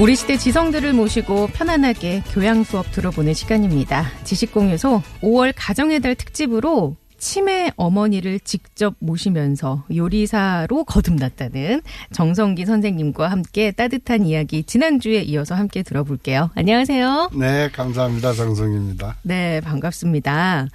우리 시대 지성들을 모시고 편안하게 교양 수업 들어보는 시간입니다. 지식공유소 5월 가정의 달 특집으로 치매 어머니를 직접 모시면서 요리사로 거듭났다는 정성기 선생님과 함께 따뜻한 이야기 지난주에 이어서 함께 들어볼게요. 안녕하세요. 네, 감사합니다. 정성입니다. 네, 반갑습니다.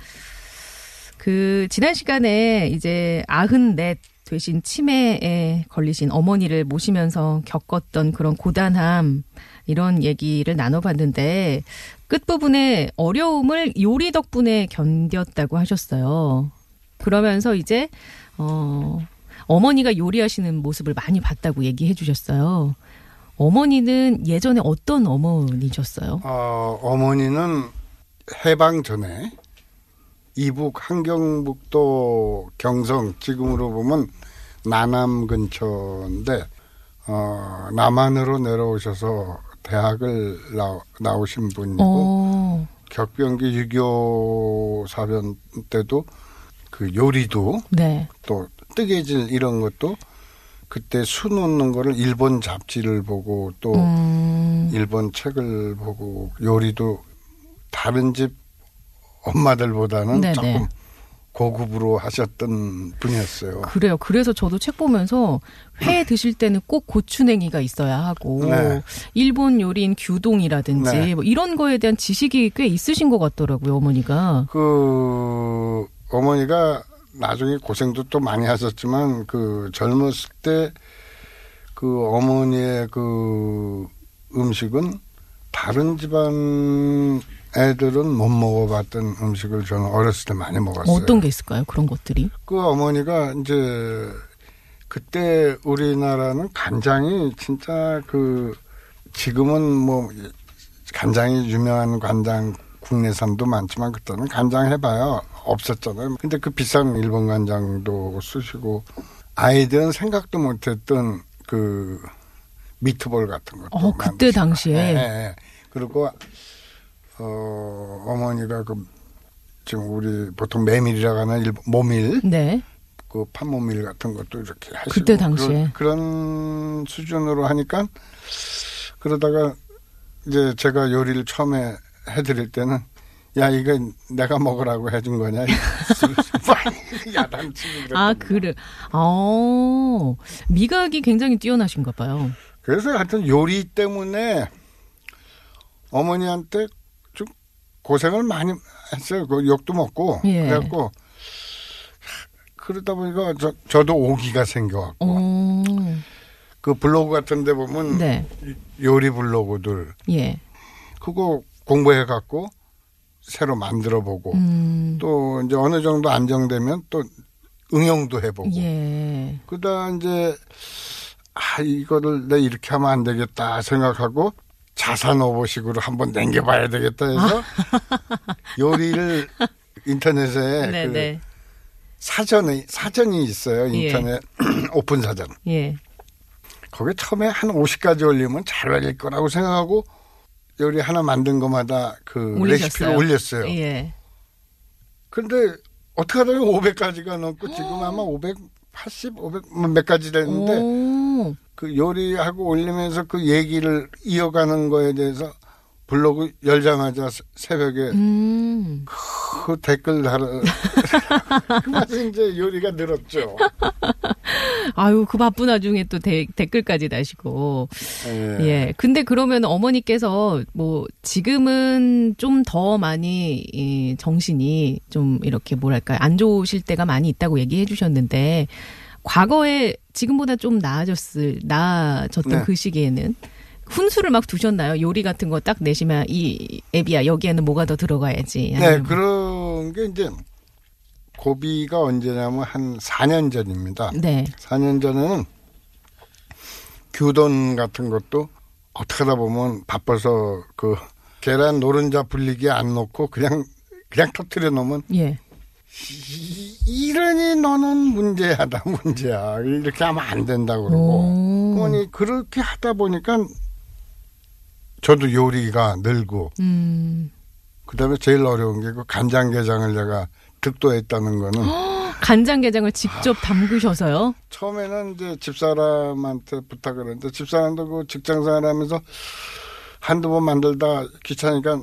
그 지난 시간에 이제 아흔넷 되신 치매에 걸리신 어머니를 모시면서 겪었던 그런 고단함 이런 얘기를 나눠봤는데 끝부분에 어려움을 요리 덕분에 견뎠다고 하셨어요. 그러면서 이제 어 어머니가 요리하시는 모습을 많이 봤다고 얘기해 주셨어요. 어머니는 예전에 어떤 어머니셨어요? 어, 어머니는 해방 전에 이북 한경북도 경성 지금으로 보면 나남 근처인데 어, 남한으로 내려오셔서 대학을 나, 나오신 분이고 어, 격변기 6.25 사변 때도 그 요리도 네. 또 뜨개질 이런 것도 그때 수 놓는 거를 일본 잡지를 보고 또 음, 일본 책을 보고 요리도 다른 집 엄마들보다는 네네. 조금 고급으로 하셨던 분이었어요. 그래요. 그래서 저도 책 보면서 회 드실 때는 꼭 고추냉이가 있어야 하고 네. 일본 요리인 규동이라든지 네. 뭐 이런 거에 대한 지식이 꽤 있으신 것 같더라고요, 어머니가. 그 어머니가 나중에 고생도 또 많이 하셨지만 그 젊었을 때 그 어머니의 그 음식은 다른 집안 애들은 못 먹어봤던 음식을 저는 어렸을 때 많이 먹었어요. 어떤 게 있을까요? 그런 것들이. 그 어머니가 이제 그때 우리나라는 간장이 진짜 그 지금은 뭐 간장이 유명한 간장 국내산도 많지만 그때는 간장 해봐야 없었잖아요. 근데 그 비싼 일본 간장도 쓰시고 아이들은 생각도 못했던 그 미트볼 같은 것도 어, 그때. 당시에? 예, 예. 그리고 어 어머니가 그 지금 우리 보통 메밀이라고 하는 일본 모밀 네. 그 판모밀 같은 것도 이렇게 하시고 그때 당시에. 그런, 그런 수준으로 하니까 그러다가 이제 제가 요리를 처음에 해드릴 때는 야 이거 내가 먹으라고 해준 거냐 야단치고 아. 그래. 어, 미각이 굉장히 뛰어나신가 봐요. 그래서 하여튼 요리 때문에 어머니한테 좀 고생을 많이 했어요. 그 욕도 먹고 예. 그래갖고 그러다 보니까 저, 저도 오기가 생겨갖고 어, 그 블로그 같은 데 보면 네. 요리 블로그들 예. 그거 공부해 갖고 새로 만들어 보고 음, 또 이제 어느 정도 안정되면 또 응용도 해보고 예. 그다 이제 아 이거를 내 이렇게 하면 안 되겠다 생각하고 자산 오버식으로 한번 남겨봐야 되겠다 해서 요리를 인터넷에 네, 그 네. 사전에 사전이 있어요 예. 인터넷 오픈 사전 예. 거기 처음에 한 50가지 올리면 잘 올릴 거라고 생각하고 요리 하나 만든 것마다 그 올리셨어요? 레시피를 올렸어요. 예. 근데 어떻게 하다가 500가지가 넘고 지금 아마 580, 500, 몇 가지 됐는데 오, 그 요리하고 올리면서 그 얘기를 이어가는 거에 대해서 블로그 열자마자 새- 새벽에 음. 그 댓글 달아 그 맛에 이제 요리가 늘었죠. 아유, 그 바쁜 와중에 또 대- 댓글까지 다시고. 예. 예. 근데 그러면 어머니께서 뭐 지금은 좀 더 많이 이 정신이 좀 이렇게 뭐랄까 안 좋으실 때가 많이 있다고 얘기해 주셨는데 과거에 지금보다 좀 나아졌을 나아졌던 네. 그 시기에는 훈수를 막 두셨나요? 요리 같은 거 딱 내시면 이 애비야 여기에는 뭐가 더 들어가야지. 네, 아니면 그런 게 이제 고비가 언제냐면 한 4년 전입니다. 네. 4년 전에는 규돈 같은 것도 어떻게 하다 보면 바빠서 그 계란 노른자 불리기에 안 놓고 그냥 그냥 터트려 놓으면 예. 이- 이러니 너는 문제야다 문제야 이렇게 하면 안 된다고 그러고 오. 어머니 그렇게 하다 보니까 저도 요리가 늘고 음. 그다음에 제일 어려운 게 그 간장게장을 내가 득도했다는 거는 간장게장을 직접 담그셔서요? 처음에는 이제 집사람한테 부탁을 했는데 집사람도 그 직장 생활 하면서 한두 번 만들다 귀찮으니까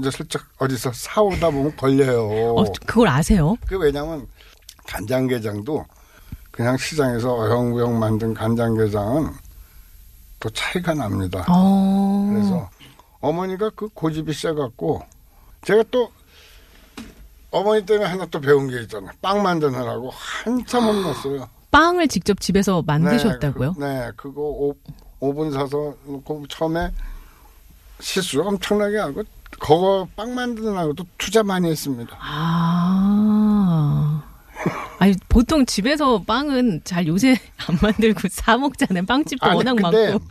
이제 슬쩍 어디서 사오다 보면 걸려요. 어, 그걸 아세요? 그 왜냐면 간장게장도 그냥 시장에서 어영부영 만든 간장게장은 또 차이가 납니다. 어. 그래서 어머니가 그 고집이 세갖고 제가 또 어머니 때문에 하나 또 배운 게 있잖아요. 빵 만드느라고 한참 혼났어요. 빵을 직접 집에서 만드셨다고요? 네, 그, 네, 그거 오, 오븐 사서 처음에 실수 엄청나게 하고 그거 빵 만드느라고도 투자 많이 했습니다. 아. 아니, 보통 집에서 빵은 잘 요새 안 만들고 사 먹잖아요. 빵집도 아니, 워낙 많고.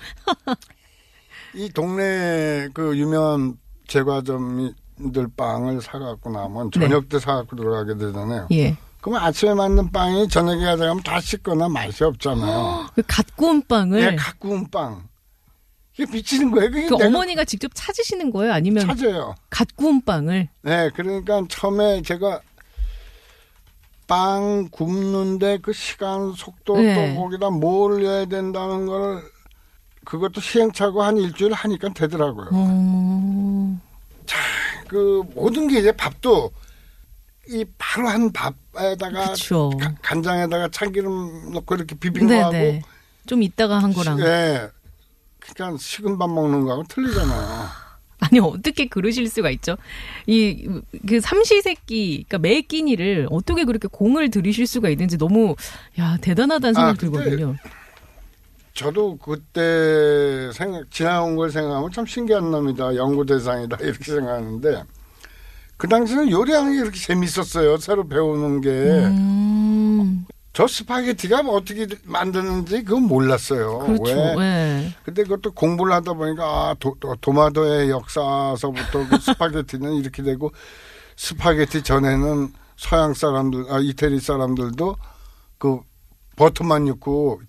이 동네 그 유명한 제과점들 빵을 사갖고 나면 저녁 때 사갖고 들어가게 되잖아요. 예. 그러면 아침에 만든 빵이 저녁에 가다 가면 다 식거나 맛이 없잖아요. 그갓 구운 빵을 그냥 갓 구운 빵. 미치는 거예요. 그게 그 어머니가 직접 찾으시는 거예요? 아니면 찾아요. 갓 구운 빵을? 네, 그러니까 처음에 제가 빵 굽는데 그 시간 속도 네. 또 거기다 뭘 넣어야 된다는 걸 그것도 시행착오 한 일주일 하니까 되더라고요. 어. 그 모든 게 이제 밥도 이 바로 한 밥에다가. 가- 간장에다가 참기름 넣고 이렇게 비빈 거하고 네네. 좀 이따가 한 거랑. 예. 그러니까 식은 밥 먹는 거하고 틀리잖아요. 아니 어떻게 그러실 수가 있죠? 이 그 삼시세끼 그러니까 매 끼니를 어떻게 그렇게 공을 들이실 수가 있는지 너무 야 대단하다는 생각 아, 이 근데 들거든요. 저도 그때 생각 지나온 걸 생각하면 참 신기한 놈이다 연구 대상이다 이렇게 생각하는데 그 당시는 요리하는 게 그렇게 재밌었어요 새로 배우는 게 저 음, 스파게티가 뭐 어떻게 만드는지 그건 몰랐어요 그렇죠. 왜 예. 근데 그것도 공부를 하다 보니까 아 토, 마토의 역사서부터 그 스파게티는 이렇게 되고 스파게티 전에는 서양 사람들 아 이태리 사람들도 그 버터만 넣고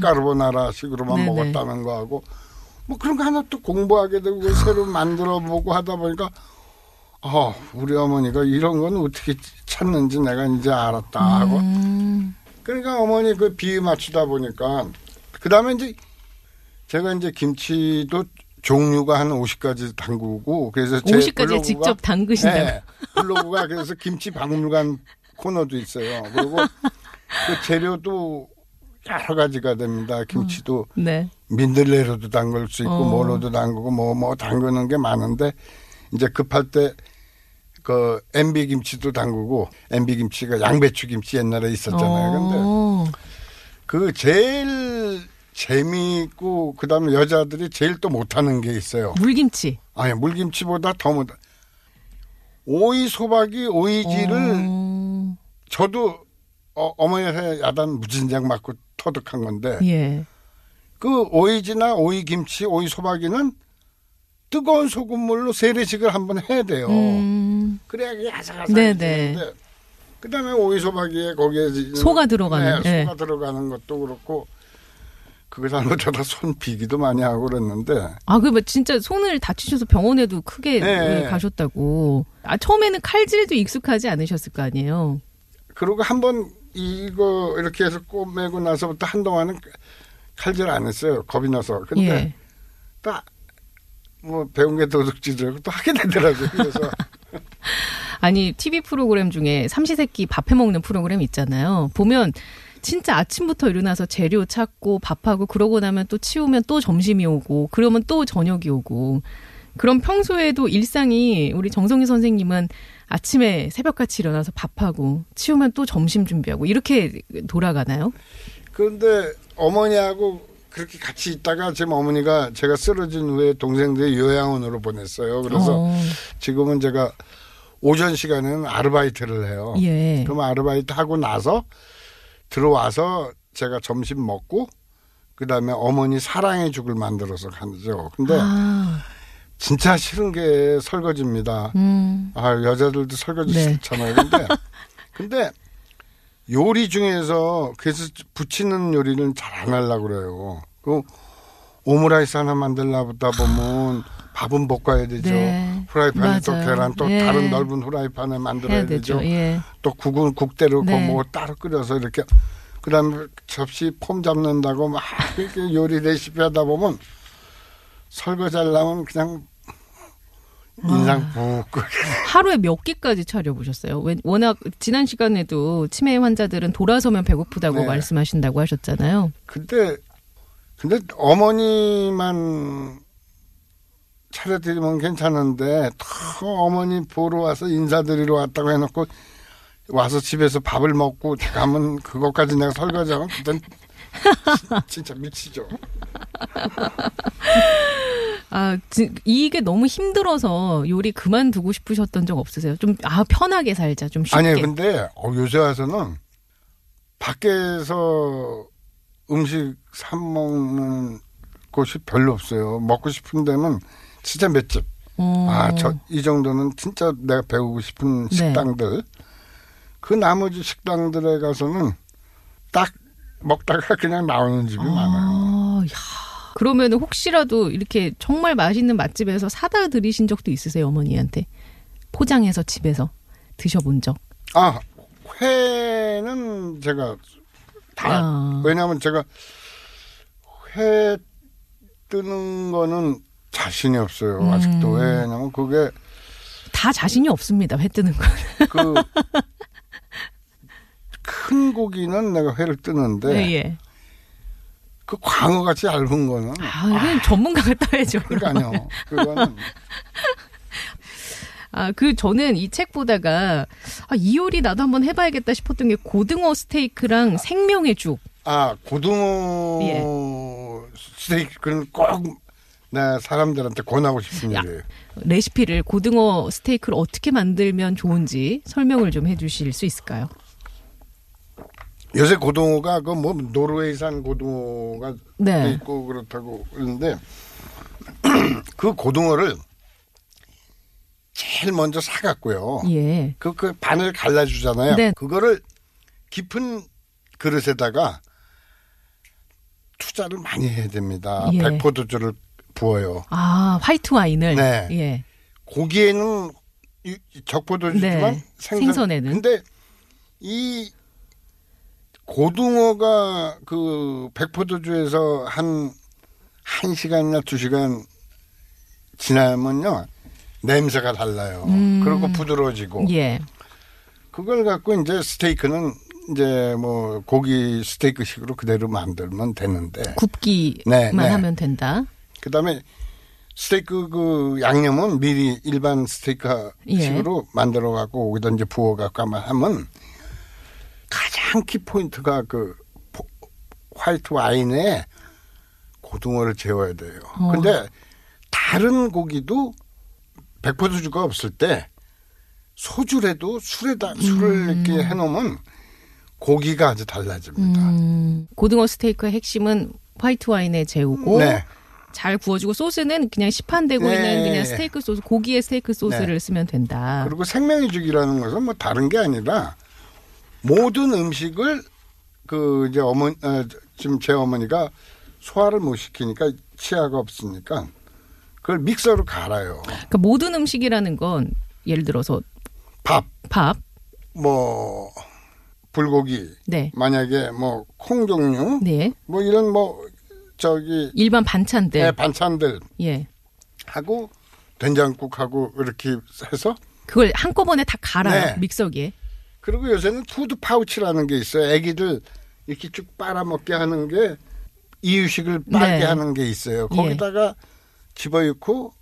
까르보나라 식으로만 음. 네네. 먹었다는 거하고 뭐 그런 거 하나 또 공부하게 되고 새로 만들어 보고 하다 보니까 아 우리 어머니가 이런 건 어떻게 찾는지 내가 이제 알았다 하고 음, 그러니까 어머니 그 비유 맞추다 보니까 그 다음에 이제 제가 이제 김치도 종류가 한 50가지 담그고 그래서 제 50가지 블로그가- 직접 담그신다고. 네, 블로그가 그래서 김치 박물관 코너도 있어요. 그리고 그 재료도 여러 가지가 됩니다. 김치도 네. 민들레로도 담글 수 있고 어. 뭐로도 담그고 뭐뭐 담그는 게 많은데 이제 급할 때 그 MB 김치도 담그고 MB 김치가 양배추 김치 옛날에 있었잖아요. 근데 어, 그 제일 재미있고 그다음에 여자들이 제일 또 못하는 게 있어요. 물김치. 아니 물김치보다 더 못. 오이 소박이 오이지를 어, 저도 어, 어머니한테 야단 무진장 맞고 터득한 건데 예. 그 오이지나 오이 김치, 오이 소박이는 뜨거운 소금물로 세례식을 한번 해야 돼요. 음, 그래야 아삭아삭 네네. 되는데 그다음에 오이 소박이에 거기에 소가 들어가는, 네, 예. 소가 들어가는 것도 그렇고 그거 잘못하다 손 비기도 많이 하고 그랬는데 아, 그, 뭐, 진짜 손을 다치셔서 병원에도 크게 네. 예, 가셨다고. 아, 처음에는 칼질도 익숙하지 않으셨을 거 아니에요? 그리고 한번 이거 이렇게 해서 꼬매고 나서부터 한동안은 칼질 안 했어요. 겁이 나서. 근데 예. 딱 뭐 배운 게 도둑질이라고 또 하게 되더라고요. 그래서 아니, TV 프로그램 중에 삼시세끼 밥 해 먹는 프로그램 있잖아요. 보면, 진짜 아침부터 일어나서 재료 찾고 밥하고 그러고 나면 또 치우면 또 점심이 오고 그러면 또 저녁이 오고 그럼 평소에도 일상이 우리 정성희 선생님은 아침에 새벽같이 일어나서 밥하고 치우면 또 점심 준비하고 이렇게 돌아가나요? 그런데 어머니하고 그렇게 같이 있다가 지금 어머니가 제가 쓰러진 후에 동생들이 요양원으로 보냈어요. 그래서 어, 지금은 제가 오전 시간에는 아르바이트를 해요. 예. 그럼 아르바이트 하고 나서 들어와서 제가 점심 먹고 그다음에 어머니 사랑의 죽을 만들어서 가죠. 근데 아, 진짜 싫은 게 설거지입니다. 음, 아 여자들도 설거지 네. 싫잖아요. 근데 근데 요리 중에서 그래서 붙이는 요리는 잘 안 하려고 그래요. 그 오므라이스 하나 만들려다 보면 밥은 볶아야 되죠. 네. 프라이팬에 또. 계란 또 예. 다른 넓은 프라이팬에 만들어야. 되죠. 예. 또 국은 국대로 네. 뭐 따로 끓여서 이렇게 그다음에 접시 폼 잡는다고 막 이렇게 요리 레시피 하다 보면 설거지 하려면 그냥 인상 푹 끓여. 하루에 몇 끼까지 차려 보셨어요? 왜- 워낙 지난 시간에도 치매 환자들은 돌아서면 배고프다고 네. 말씀하신다고 하셨잖아요. 근데 근데 어머니만 차려드리면 괜찮은데 또 어머니 보러 와서 인사드리러 왔다고 해놓고 와서 집에서 밥을 먹고 가면 그것까지 내가 설거지하면 그땐 진짜 미치죠. 아, 지- 이게 너무 힘들어서 요리 그만두고 싶으셨던 적 없으세요? 좀, 아, 편하게 살자, 좀 쉽게. 아니 근데 어, 요새 와서는 밖에서 음식 사 먹는 곳이 별로 없어요. 먹고 싶은 데는 진짜 몇 집. 어. 아, 저 이 정도는 진짜 내가 배우고 싶은 네. 식당들. 그 나머지 식당들에 가서는 딱 먹다가 그냥 나오는 집이 많아요. 그러면 혹시라도 이렇게 정말 맛있는 맛집에서 사다 드리신 적도 있으세요, 어머니한테? 포장해서 집에서 드셔본 적? 아, 회는 제가 다 아. 왜냐하면 제가 회 뜨는 거는 자신이 없어요. 음. 아직도 왜냐면 그게 다 자신이 없습니다, 회 뜨는 건. 그 큰 고기는 내가 회를 뜨는데 예, 예. 그 광어같이 얇은 거는 아, 이건 전문가가 따야죠. 그러니까요. 그거는 아, 그 저는 이 책 보다가 아, 이 요리 나도 한번 해봐야겠다 싶었던 게 고등어 스테이크랑 생명의 죽. 아 고등어 예. 스테이크는 꼭내 사람들한테 권하고 싶은 야. 일이에요. 레시피를 고등어 스테이크를 어떻게 만들면 좋은지 설명을 좀 해주실 수 있을까요? 요새 고등어가 그 뭐 노르웨이산 고등어가 네. 돼 있고 그렇다고 그러는데 그 고등어를 제일 먼저 사갖고요. 예. 그, 그 반을 갈라주잖아요. 네. 그거를 깊은 그릇에다가 투자를 많이 해야 됩니다. 예. 백포도주를 부어요. 아, 화이트 와인을. 네. 예. 고기에는 적포도주지만 네. 생선, 생선에는. 근데 이 고등어가 그 백포도주에서 한, 한 시간이나 두 시간 지나면요. 냄새가 달라요. 음. 그리고 부드러워지고. 예. 그걸 갖고 이제 스테이크는 이제 뭐 고기 스테이크식으로 그대로 만들면 되는데. 굽기만 네, 네. 하면 된다. 그 다음에 스테이크 그 양념은 미리 일반 스테이크 예. 식으로 만들어 갖고 거기다 이제 부어 갖고 하면 하면 가장 키 포인트가 그 포- 화이트 와인에 고등어를 재워야 돼요. 어. 근데 다른 고기도 백포도주가 없을 때 소주라도 술에다 술을 이렇게 해놓으면 고기가 아주 달라집니다. 음, 고등어 스테이크의 핵심은 화이트 와인에 재우고 네. 잘 구워주고 소스는 그냥 시판되고 네. 있는 그냥 스테이크 소스, 고기의 스테이크 소스를 네. 쓰면 된다. 그리고 생명의 죽이라는 것은 뭐 다른 게 아니라 모든 음식을 그 이제 어머니 어, 지금 제 어머니가 소화를 못 시키니까 치아가 없으니까 그걸 믹서로 갈아요. 그러니까 모든 음식이라는 건 예를 들어서 밥, 밥, 뭐 불고기, 네, 만약에 뭐 콩 종류, 네, 뭐 이런 뭐 저기 일반 반찬들, 예, 반찬들. 예, 하고 된장국하고 이렇게 해서 그걸 한꺼번에 다 갈아요 네. 믹서기에. 그리고 요새는 food pouch라는 게 있어요. 애기들 이렇게 쭉 빨아먹게 하는 게 이유식을 빨게 네. 하는 게 있어요. 예. 거기다가 집어넣고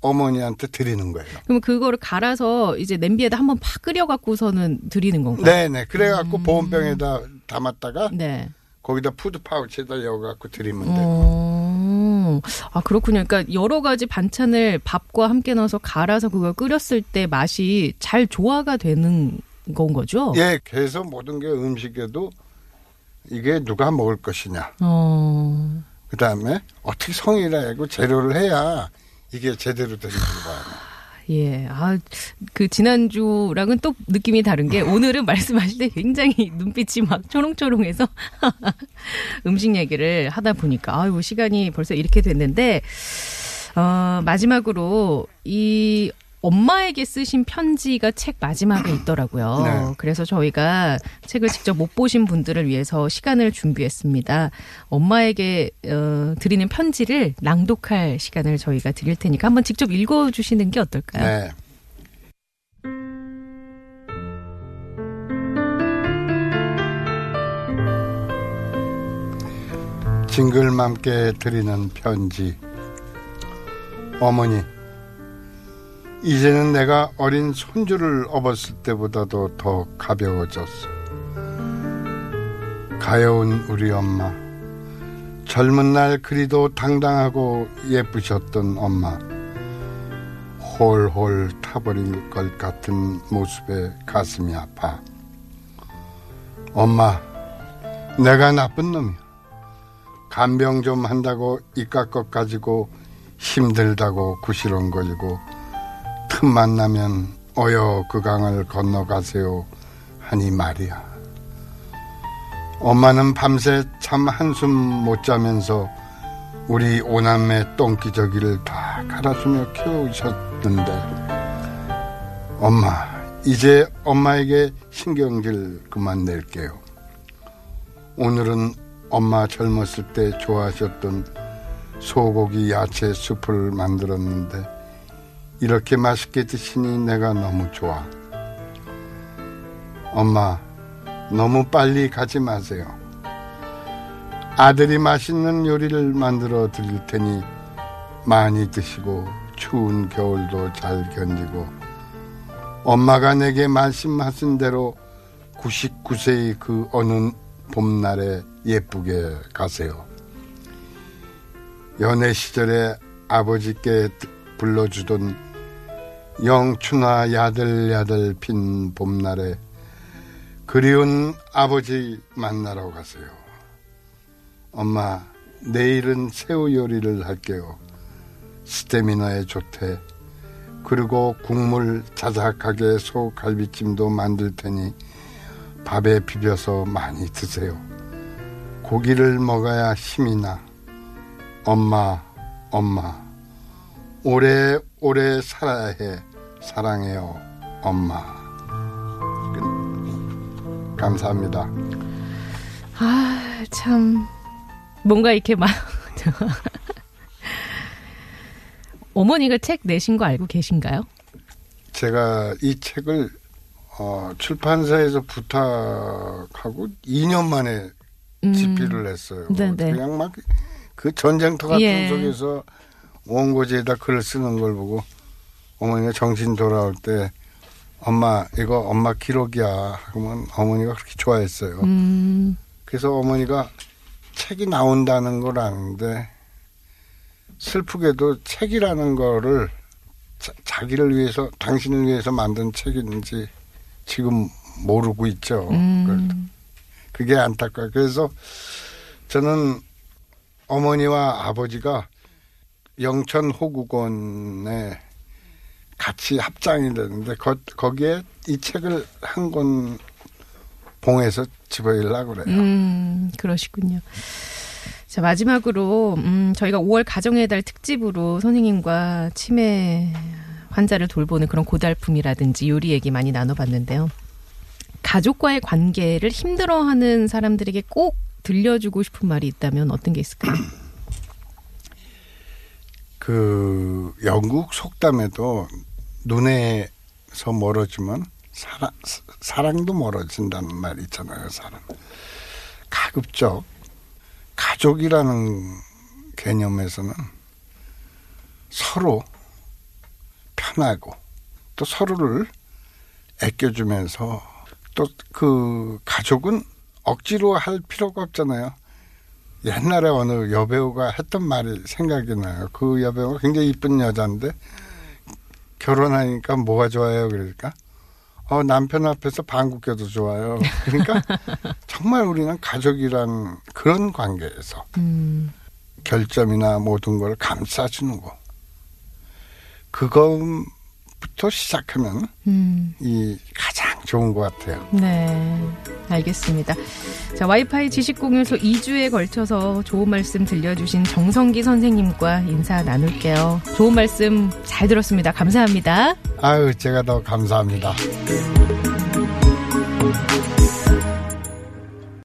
어머니한테 드리는 거예요. 그럼 그거를 갈아서 이제 냄비에다 한번 팍 끓여갖고서는 드리는 건가요? 네네. 그래갖고 보온병에다 담았다가 네. 거기다 food pouch에다 넣어갖고 드리면 돼요. 어, 아 그렇군요. 그러니까 여러 가지 반찬을 밥과 함께 넣어서 갈아서 그걸 끓였을 때 맛이 잘 조화가 되는 건 거죠. 예, 그래서 모든 게 음식에도 이게 누가 먹을 것이냐. 어. 그 다음에 어떻게 성의라고 재료를 해야 이게 제대로 되는 거야. 예. 아, 그 지난주랑은 또 느낌이 다른 게 오늘은 말씀하실 때 굉장히 눈빛이 막 초롱초롱해서 음식 얘기를 하다 보니까 아유, 시간이 벌써 이렇게 됐는데 어, 마지막으로 이 엄마에게 쓰신 편지가 책 마지막에 있더라고요. 네. 그래서 저희가 책을 직접 못 보신 분들을 위해서 시간을 준비했습니다. 엄마에게 어, 드리는 편지를 낭독할 시간을 저희가 드릴 테니까 한번 직접 읽어주시는 게 어떨까요? 네. 징글맘께 드리는 편지. 어머니, 이제는 내가 어린 손주를 업었을 때보다도 더 가벼워졌어. 가여운 우리 엄마. 젊은 날 그리도 당당하고 예쁘셨던 엄마. 홀홀 타버릴 것 같은 모습에 가슴이 아파. 엄마, 내가 나쁜 놈이야. 간병 좀 한다고 이깟 것 가지고 힘들다고 구시렁거리고 틈만 나면 어여 그 강을 건너가세요 하니 말이야. 엄마는 밤새 참 한숨 못 자면서 우리 오남매 똥기저귀를 다 갈아주며 키우셨는데 엄마 이제 엄마에게 신경질 그만 낼게요. 오늘은 엄마 젊었을 때 좋아하셨던 소고기 야채 수프를 만들었는데 이렇게 맛있게 드시니 내가 너무 좋아. 엄마, 너무 빨리 가지 마세요. 아들이 맛있는 요리를 만들어 드릴 테니 많이 드시고 추운 겨울도 잘 견디고 엄마가 내게 말씀하신 대로 99세의 그 어느 봄날에 예쁘게 가세요. 연애 시절에 아버지께 불러주던 영춘화 야들야들 핀 봄날에 그리운 아버지 만나러 가세요. 엄마, 내일은 새우 요리를 할게요. 스테미너에 좋대. 그리고 국물 자작하게 소갈비찜도 만들 테니 밥에 비벼서 많이 드세요. 고기를 먹어야 힘이 나. 엄마, 엄마. 오래오래 살아야 해. 사랑해요, 엄마. 끝. 감사합니다. 아, 참. 뭔가 이렇게 막. 어머니가 책 내신 거 알고 계신가요? 제가 이 책을 어, 출판사에서 부탁하고 2년 만에 음. 집필을 했어요. 네네. 그냥 막 그 전쟁터 같은 예. 속에서 원고지에다 글을 쓰는 걸 보고 어머니가 정신 돌아올 때 엄마 이거 엄마 기록이야 그러면 어머니가 그렇게 좋아했어요. 음, 그래서 어머니가 책이 나온다는 걸 아는데 슬프게도 책이라는 거를 자, 자기를 위해서 당신을 위해서 만든 책인지 지금 모르고 있죠. 음. 그게 안타까워요. 그래서 저는 어머니와 아버지가 영천 호국원에 같이 합장이 되는데 거, 거기에 이 책을 한 권 봉해서 집어일라고 그래요. 음, 그러시군요. 자, 마지막으로, 음, 저희가 5월 가정의 달 특집으로 선생님과 치매 환자를 돌보는 그런 고달픔이라든지 요리 얘기 많이 나눠봤는데요. 가족과의 관계를 힘들어하는 사람들에게 꼭 들려주고 싶은 말이 있다면 어떤 게 있을까요? 그 영국 속담에도 눈에서 멀어지면 사랑, 사랑도 멀어진다는 말이 있잖아요, 사람. 가급적 가족이라는 개념에서는 서로 편하고 또 서로를 아껴주면서 또 그 가족은 억지로 할 필요가 없잖아요. 옛날에 어느 여배우가 했던 말이 생각이 나요. 그 여배우가 굉장히 이쁜 여자인데 결혼하니까 뭐가 좋아요? 그러니까 어, 남편 앞에서 껴도 좋아요. 그러니까 정말 우리는 가족이란 그런 관계에서 음, 결점이나 모든 걸 감싸주는 거. 그것 부터 시작하면 음. 이 가장 좋은 것 같아요. 네, 알겠습니다. 자, 와이파이 지식공유소 2주에 걸쳐서 좋은 말씀 들려주신 정성기 선생님과 인사 나눌게요. 좋은 말씀 잘 들었습니다. 감사합니다. 아유, 제가 더 감사합니다.